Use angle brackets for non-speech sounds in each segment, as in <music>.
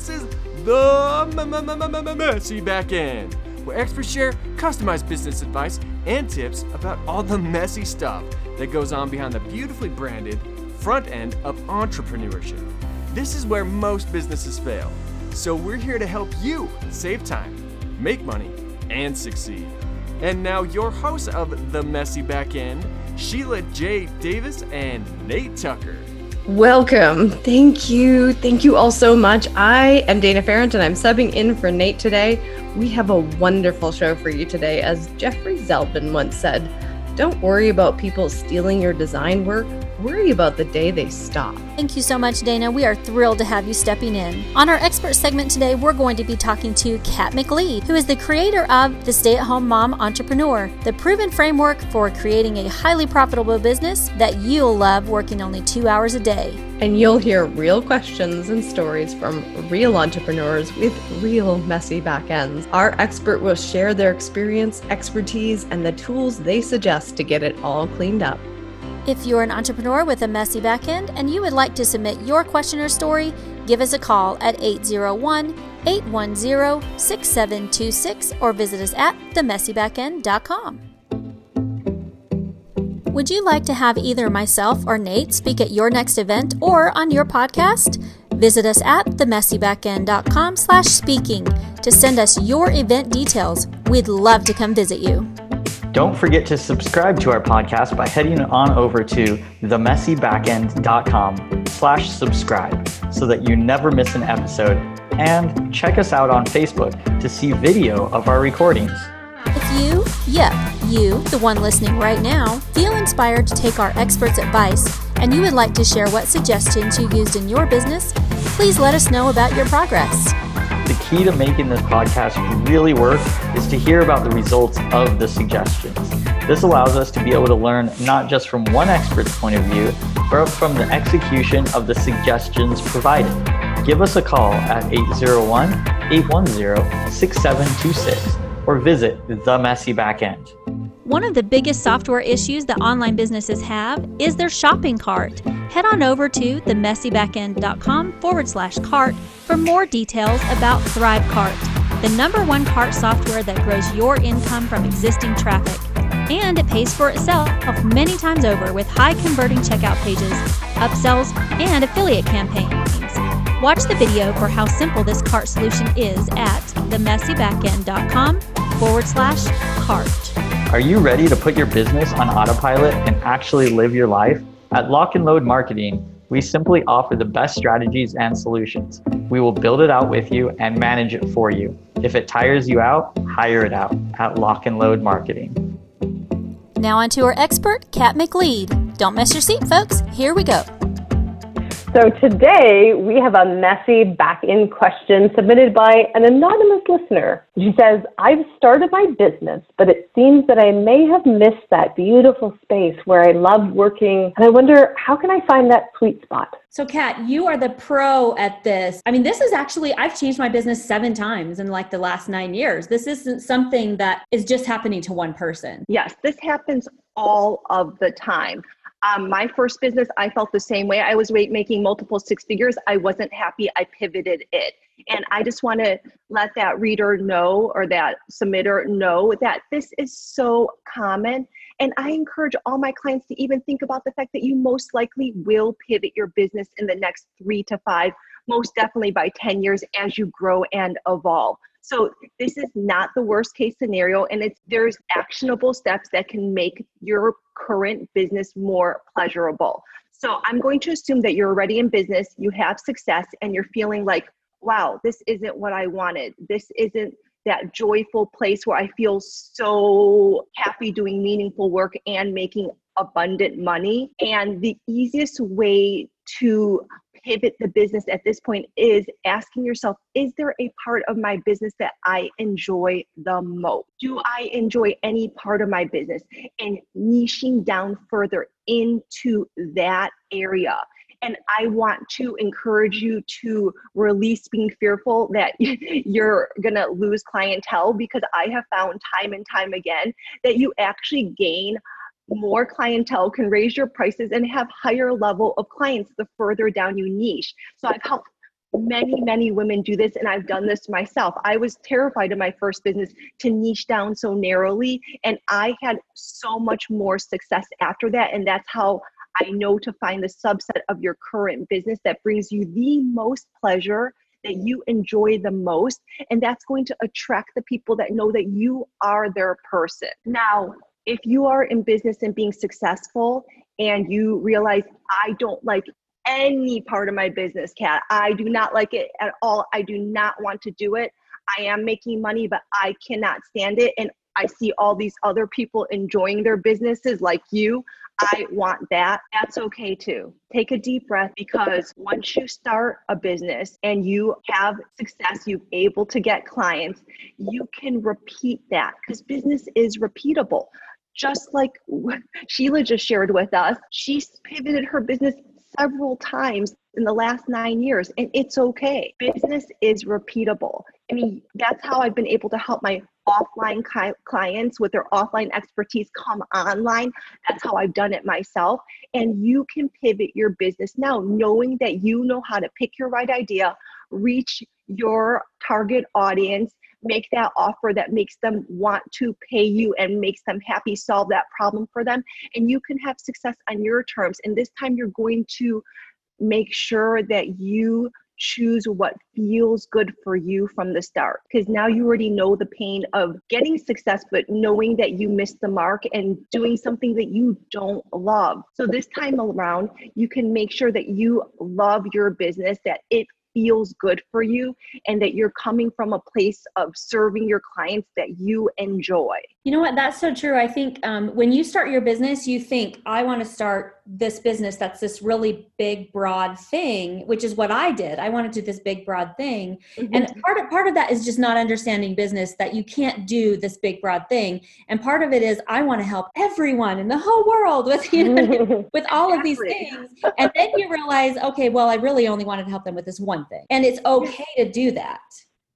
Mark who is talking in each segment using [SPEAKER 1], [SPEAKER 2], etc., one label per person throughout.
[SPEAKER 1] This is the Messy Back End, where experts share customized business advice and tips about all the messy stuff that goes on behind the beautifully branded front end of entrepreneurship. This is where most businesses fail. So we're here to help you save time, make money, and succeed. And now your hosts of The Messy Back End, Sheila J. Davis and Nate Tucker.
[SPEAKER 2] Welcome. Thank you. Thank you all so much. I am Dana Ferrant and I'm subbing in for Nate today. We have a wonderful show for you today. As Jeffrey Zeldman once said, don't worry about people stealing your design work worry about the day they stop.
[SPEAKER 3] Thank you so much, Dana. We are thrilled to have you stepping in. On our expert segment today, we're going to be talking to Kat McLeod, who is the creator of the Stay at Home Mom Entrepreneur, the proven framework for creating a highly profitable business that you'll love working only two hours a day.
[SPEAKER 2] And you'll hear real questions and stories from real entrepreneurs with real messy back ends. Our expert will share their experience, expertise, and the tools they suggest to get it all cleaned up.
[SPEAKER 3] If you're an entrepreneur with a messy backend and you would like to submit your question or story, give us a call at 801 810 6726 or visit us at themessybackend.com. Would you like to have either myself or Nate speak at your next event or on your podcast? Visit us at themessybackend.com slash speaking to send us your event details. We'd love to come visit you.
[SPEAKER 4] Don't forget to subscribe to our podcast by heading on over to themessybackend.com slash subscribe so that you never miss an episode. And check us out on Facebook to see video of our recordings.
[SPEAKER 3] If you, yep, you, the one listening right now, feel inspired to take our experts' advice and you would like to share what suggestions you used in your business, please let us know about your progress
[SPEAKER 4] key to making this podcast really work is to hear about the results of the suggestions. This allows us to be able to learn not just from one expert's point of view, but from the execution of the suggestions provided. Give us a call at 801 810 6726 or visit The Messy Backend.
[SPEAKER 3] One of the biggest software issues that online businesses have is their shopping cart. Head on over to themessybackend.com forward slash cart for more details about ThriveCart, the number one cart software that grows your income from existing traffic. And it pays for itself many times over with high converting checkout pages, upsells, and affiliate campaigns. Watch the video for how simple this cart solution is at themessybackend.com forward slash cart.
[SPEAKER 4] Are you ready to put your business on autopilot and actually live your life? At Lock and Load Marketing, we simply offer the best strategies and solutions. We will build it out with you and manage it for you. If it tires you out, hire it out at Lock and Load Marketing.
[SPEAKER 3] Now, on to our expert, Kat McLeod. Don't mess your seat, folks. Here we go.
[SPEAKER 5] So today we have a messy back end question submitted by an anonymous listener. She says, I've started my business, but it seems that I may have missed that beautiful space where I love working. And I wonder, how can I find that sweet spot?
[SPEAKER 6] So, Kat, you are the pro at this. I mean, this is actually, I've changed my business seven times in like the last nine years. This isn't something that is just happening to one person.
[SPEAKER 7] Yes, this happens all of the time. Um, my first business, I felt the same way. I was making multiple six figures. I wasn't happy. I pivoted it. And I just want to let that reader know or that submitter know that this is so common. And I encourage all my clients to even think about the fact that you most likely will pivot your business in the next three to five, most definitely by 10 years as you grow and evolve. So this is not the worst case scenario and it's there's actionable steps that can make your current business more pleasurable. So I'm going to assume that you're already in business, you have success and you're feeling like, wow, this isn't what I wanted. This isn't that joyful place where I feel so happy doing meaningful work and making abundant money. And the easiest way to pivot the business at this point is asking yourself is there a part of my business that I enjoy the most? Do I enjoy any part of my business? And niching down further into that area. And I want to encourage you to release being fearful that <laughs> you're to lose clientele because I have found time and time again that you actually gain more clientele can raise your prices and have higher level of clients the further down you niche. So I've helped many, many women do this, and I've done this myself. I was terrified in my first business to niche down so narrowly, and I had so much more success after that. And that's how I know to find the subset of your current business that brings you the most pleasure, that you enjoy the most, and that's going to attract the people that know that you are their person. Now, if you are in business and being successful and you realize I don't like any part of my business, Kat, I do not like it at all. I do not want to do it. I am making money, but I cannot stand it. And I see all these other people enjoying their businesses like you. I want that. That's okay too. Take a deep breath because once you start a business and you have success, you're able to get clients, you can repeat that because business is repeatable just like Sheila just shared with us, she's pivoted her business several times in the last nine years, and it's okay. Business is repeatable. I mean, that's how I've been able to help my offline clients with their offline expertise come online. That's how I've done it myself. And you can pivot your business now, knowing that you know how to pick your right idea, reach your target audience, make that offer that makes them want to pay you and makes them happy, solve that problem for them. And you can have success on your terms. And this time you're going to make sure that you choose what feels good for you from the start because now you already know the pain of getting success but knowing that you missed the mark and doing something that you don't love so this time around you can make sure that you love your business that it feels good for you and that you're coming from a place of serving your clients that you enjoy.
[SPEAKER 3] You know what? That's so true. I think um, when you start your business, you think, I want to start this business that's this really big, broad thing, which is what I did. I wanted to do this big, broad thing. Mm-hmm. And part of, part of that is just not understanding business that you can't do this big, broad thing. And part of it is I want to help everyone in the whole world with, you know, <laughs> with all of these things. And then you realize, okay, well, I really only wanted to help them with this one thing. And it's okay to do that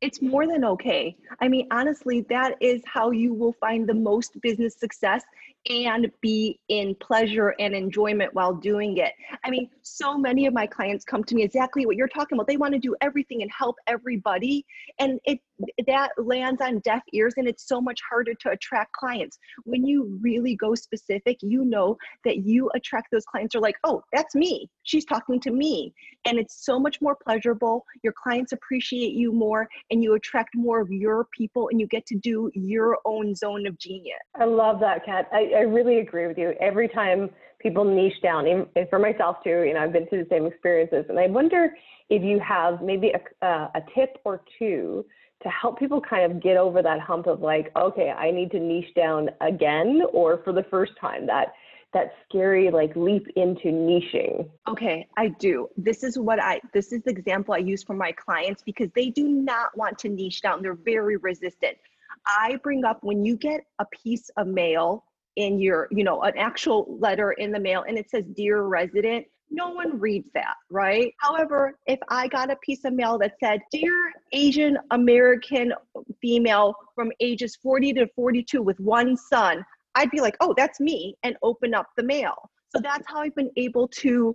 [SPEAKER 7] it's more than okay. I mean, honestly, that is how you will find the most business success and be in pleasure and enjoyment while doing it. I mean, so many of my clients come to me exactly what you're talking about. They want to do everything and help everybody, and it that lands on deaf ears and it's so much harder to attract clients. When you really go specific, you know that you attract those clients are like, "Oh, that's me. She's talking to me." And it's so much more pleasurable. Your clients appreciate you more and you attract more of your people and you get to do your own zone of genius.
[SPEAKER 5] I love that, Kat. I, I really agree with you. Every time people niche down, and for myself too, you know, I've been through the same experiences. And I wonder if you have maybe a, uh, a tip or two to help people kind of get over that hump of like, okay, I need to niche down again or for the first time that that scary like leap into niching.
[SPEAKER 7] Okay, I do. This is what I this is the example I use for my clients because they do not want to niche down. They're very resistant. I bring up when you get a piece of mail in your, you know, an actual letter in the mail and it says dear resident, no one reads that, right? However, if I got a piece of mail that said, Dear Asian American female from ages 40 to 42 with one son, I'd be like, oh, that's me, and open up the mail. So that's how I've been able to,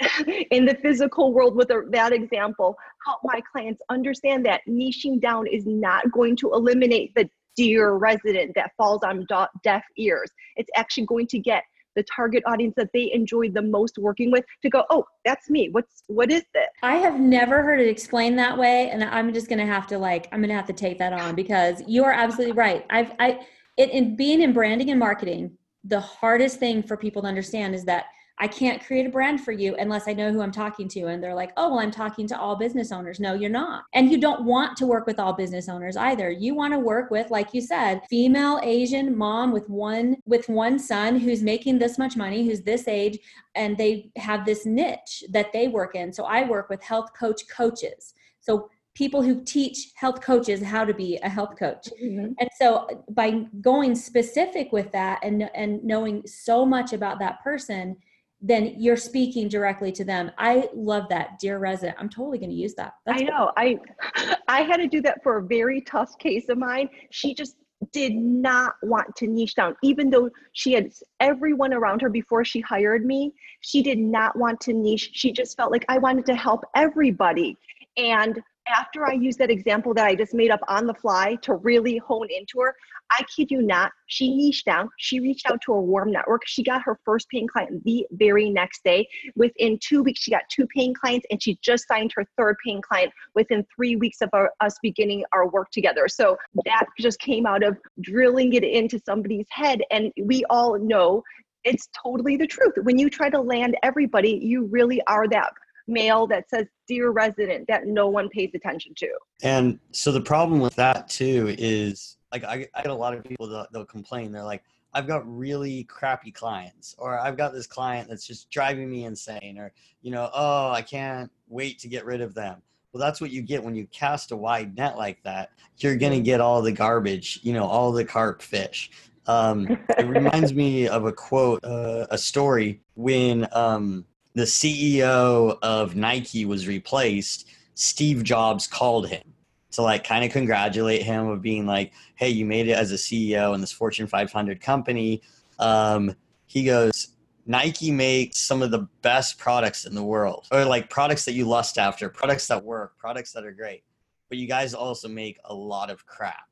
[SPEAKER 7] <laughs> in the physical world with a, that example, help my clients understand that niching down is not going to eliminate the dear resident that falls on deaf ears. It's actually going to get the target audience that they enjoy the most working with to go oh that's me. What's what is this?
[SPEAKER 3] I have never heard it explained that way and i'm just gonna have to like i'm gonna have to take that on because you are absolutely right. I've i it, in being in branding and marketing the hardest thing for people to understand is that I can't create a brand for you unless I know who I'm talking to. And they're like, oh, well, I'm talking to all business owners. No, you're not. And you don't want to work with all business owners either. You want to work with, like you said, female Asian mom with one with one son who's making this much money, who's this age, and they have this niche that they work in. So I work with health coach coaches. So people who teach health coaches how to be a health coach. Mm-hmm. And so by going specific with that and and knowing so much about that person, then you're speaking directly to them. I love that, dear resident. I'm totally going to use that.
[SPEAKER 7] That's I know. Cool. I I had to do that for a very tough case of mine. She just did not want to niche down, even though she had everyone around her before she hired me. She did not want to niche. She just felt like I wanted to help everybody. And after I used that example that I just made up on the fly to really hone into her, I kid you not, she niched down. She reached out to a warm network. She got her first paying client the very next day. Within two weeks, she got two paying clients, and she just signed her third paying client within three weeks of our, us beginning our work together. So that just came out of drilling it into somebody's head. And we all know it's totally the truth. When you try to land everybody, you really are that mail that says dear resident that no one pays attention to.
[SPEAKER 8] And so the problem with that too is like i, I get a lot of people that they'll complain. They're like i've got really crappy clients or i've got this client that's just driving me insane or you know oh i can't wait to get rid of them. Well that's what you get when you cast a wide net like that. You're going to get all the garbage you know all the carp fish. Um, it reminds me of a quote uh, a story when um, the CEO of Nike was replaced, Steve Jobs called him to like kind of congratulate him of being like, "Hey, you made it as a CEO in this Fortune 500 company." Um, he goes, "Nike makes some of the best products in the world, or like products that you lust after, products that work, products that are great. But you guys also make a lot of crap."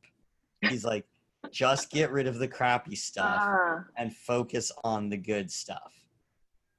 [SPEAKER 8] He's like, "Just get rid of the crappy stuff
[SPEAKER 7] Ah.
[SPEAKER 8] and focus on the good stuff."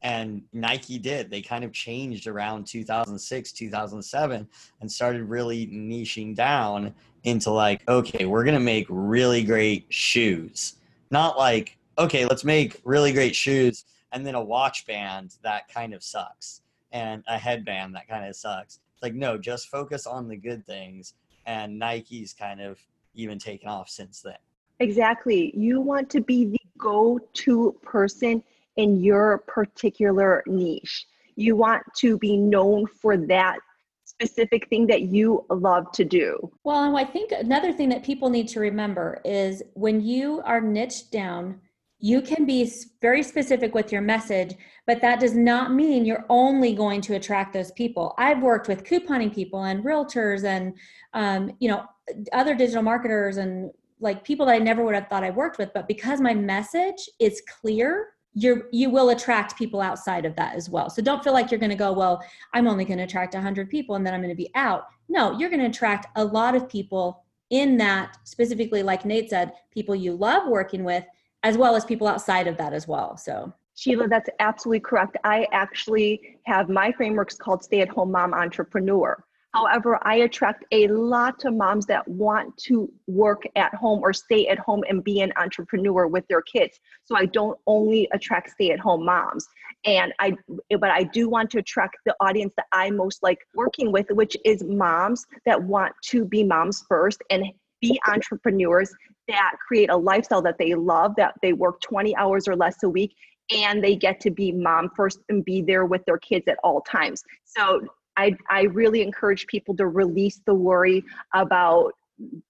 [SPEAKER 8] And Nike did. They kind of changed around 2006, 2007 and started really niching down into like, okay, we're going to make really great shoes. Not like, okay, let's make really great shoes and then a watch band that kind of sucks and a headband that kind of sucks. Like, no, just focus on the good things. And Nike's kind of even taken off since then.
[SPEAKER 7] Exactly. You want to be the go to person in your particular niche. You want to be known for that specific thing that you love to do.
[SPEAKER 3] Well, and I think another thing that people need to remember is when you are niched down, you can be very specific with your message, but that does not mean you're only going to attract those people. I've worked with couponing people and realtors and um, you know other digital marketers and like people that I never would have thought I worked with, but because my message is clear, you're you will attract people outside of that as well. So don't feel like you're going to go, well, I'm only going to attract 100 people and then I'm going to be out. No, you're going to attract a lot of people in that specifically like Nate said, people you love working with as well as people outside of that as well. So
[SPEAKER 7] Sheila, that's absolutely correct. I actually have my frameworks called Stay at Home Mom Entrepreneur. However, I attract a lot of moms that want to work at home or stay at home and be an entrepreneur with their kids. So I don't only attract stay at home moms. And I but I do want to attract the audience that I most like working with, which is moms that want to be moms first and be entrepreneurs that create a lifestyle that they love, that they work 20 hours or less a week and they get to be mom first and be there with their kids at all times. So I, I really encourage people to release the worry about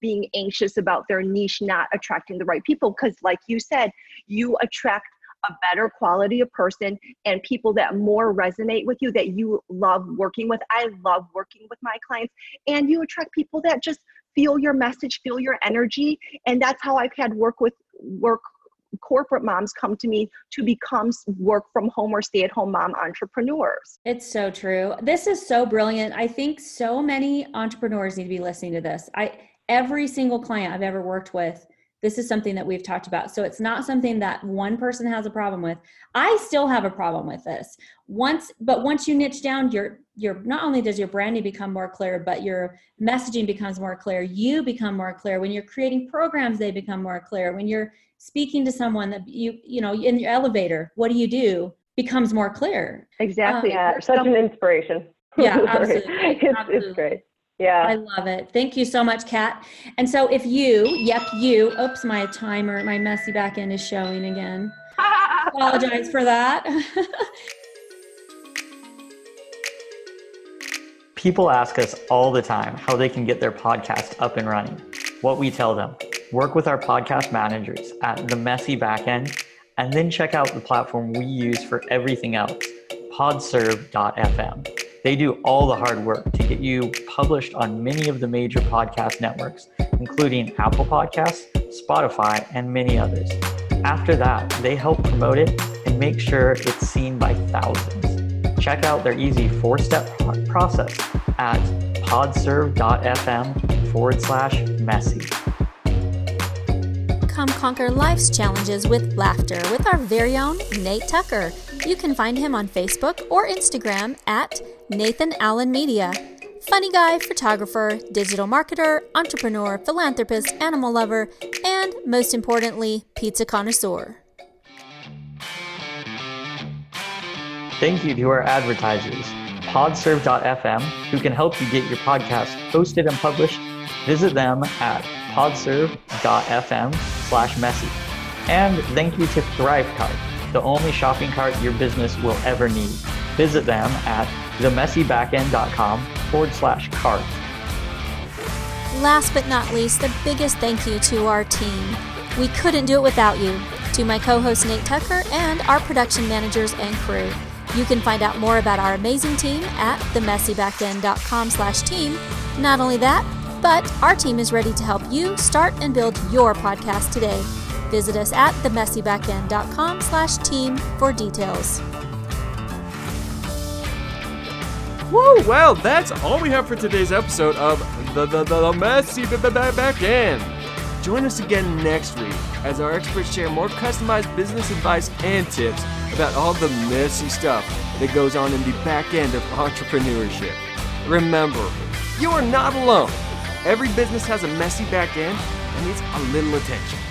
[SPEAKER 7] being anxious about their niche not attracting the right people. Because like you said you attract a better quality of person and people that more resonate with you that you love working with. I love working with my clients. And you attract people that just feel your message feel your energy. And that's how i've had work with work corporate moms come to me to become work from home or stay at home mom entrepreneurs.
[SPEAKER 3] It's so true. This is so brilliant. I think so many entrepreneurs need to be listening to this. I every single client I've ever worked with, this is something that we've talked about. So it's not something that one person has a problem with. I still have a problem with this. Once but once you niche down your your not only does your branding become more clear, but your messaging becomes more clear. You become more clear. When you're creating programs, they become more clear. When you're speaking to someone that you you know in your elevator what do you do becomes more clear
[SPEAKER 7] Exactly.
[SPEAKER 3] Um,
[SPEAKER 5] Yeah, such an inspiration. <laughs>
[SPEAKER 3] Yeah, absolutely,
[SPEAKER 5] It's,
[SPEAKER 3] absolutely.
[SPEAKER 5] it's great. Yeah i
[SPEAKER 3] love it thank you so much kat and so if you yep you oops my timer my messy back end is showing again <laughs> apologize for that <laughs>
[SPEAKER 4] People ask us all the time how they can get their podcast up and running. What we tell them work with our podcast managers at the messy backend, and then check out the platform we use for everything else podserve.fm. They do all the hard work to get you published on many of the major podcast networks, including Apple Podcasts, Spotify, and many others. After that, they help promote it and make sure it's seen by thousands check out their easy four step process at podserve.fm forward slash messy.
[SPEAKER 3] Conquer life's challenges with laughter with our very own Nate Tucker. You can find him on Facebook or Instagram at Nathan Allen Media. Funny guy, photographer, digital marketer, entrepreneur, philanthropist, animal lover, and most importantly, pizza connoisseur.
[SPEAKER 4] Thank you to our advertisers, podserve.fm, who can help you get your podcast posted and published. Visit them at podserve.fm slash messy. And thank you to ThriveCart, the only shopping cart your business will ever need. Visit them at themessybackend.com forward slash cart.
[SPEAKER 3] Last but not least, the biggest thank you to our team. We couldn't do it without you. To my co-host Nate Tucker and our production managers and crew. You can find out more about our amazing team at themessybackend.com slash team. Not only that, but our team is ready to help you start and build your podcast today. Visit us at themessybackend.com slash team for details.
[SPEAKER 1] Woo! Well, that's all we have for today's episode of the the, the, the messy b- b- back end. Join us again next week as our experts share more customized business advice and tips about all the messy stuff that goes on in the back end of entrepreneurship. Remember, you are not alone. Every business has a messy back end and needs a little attention.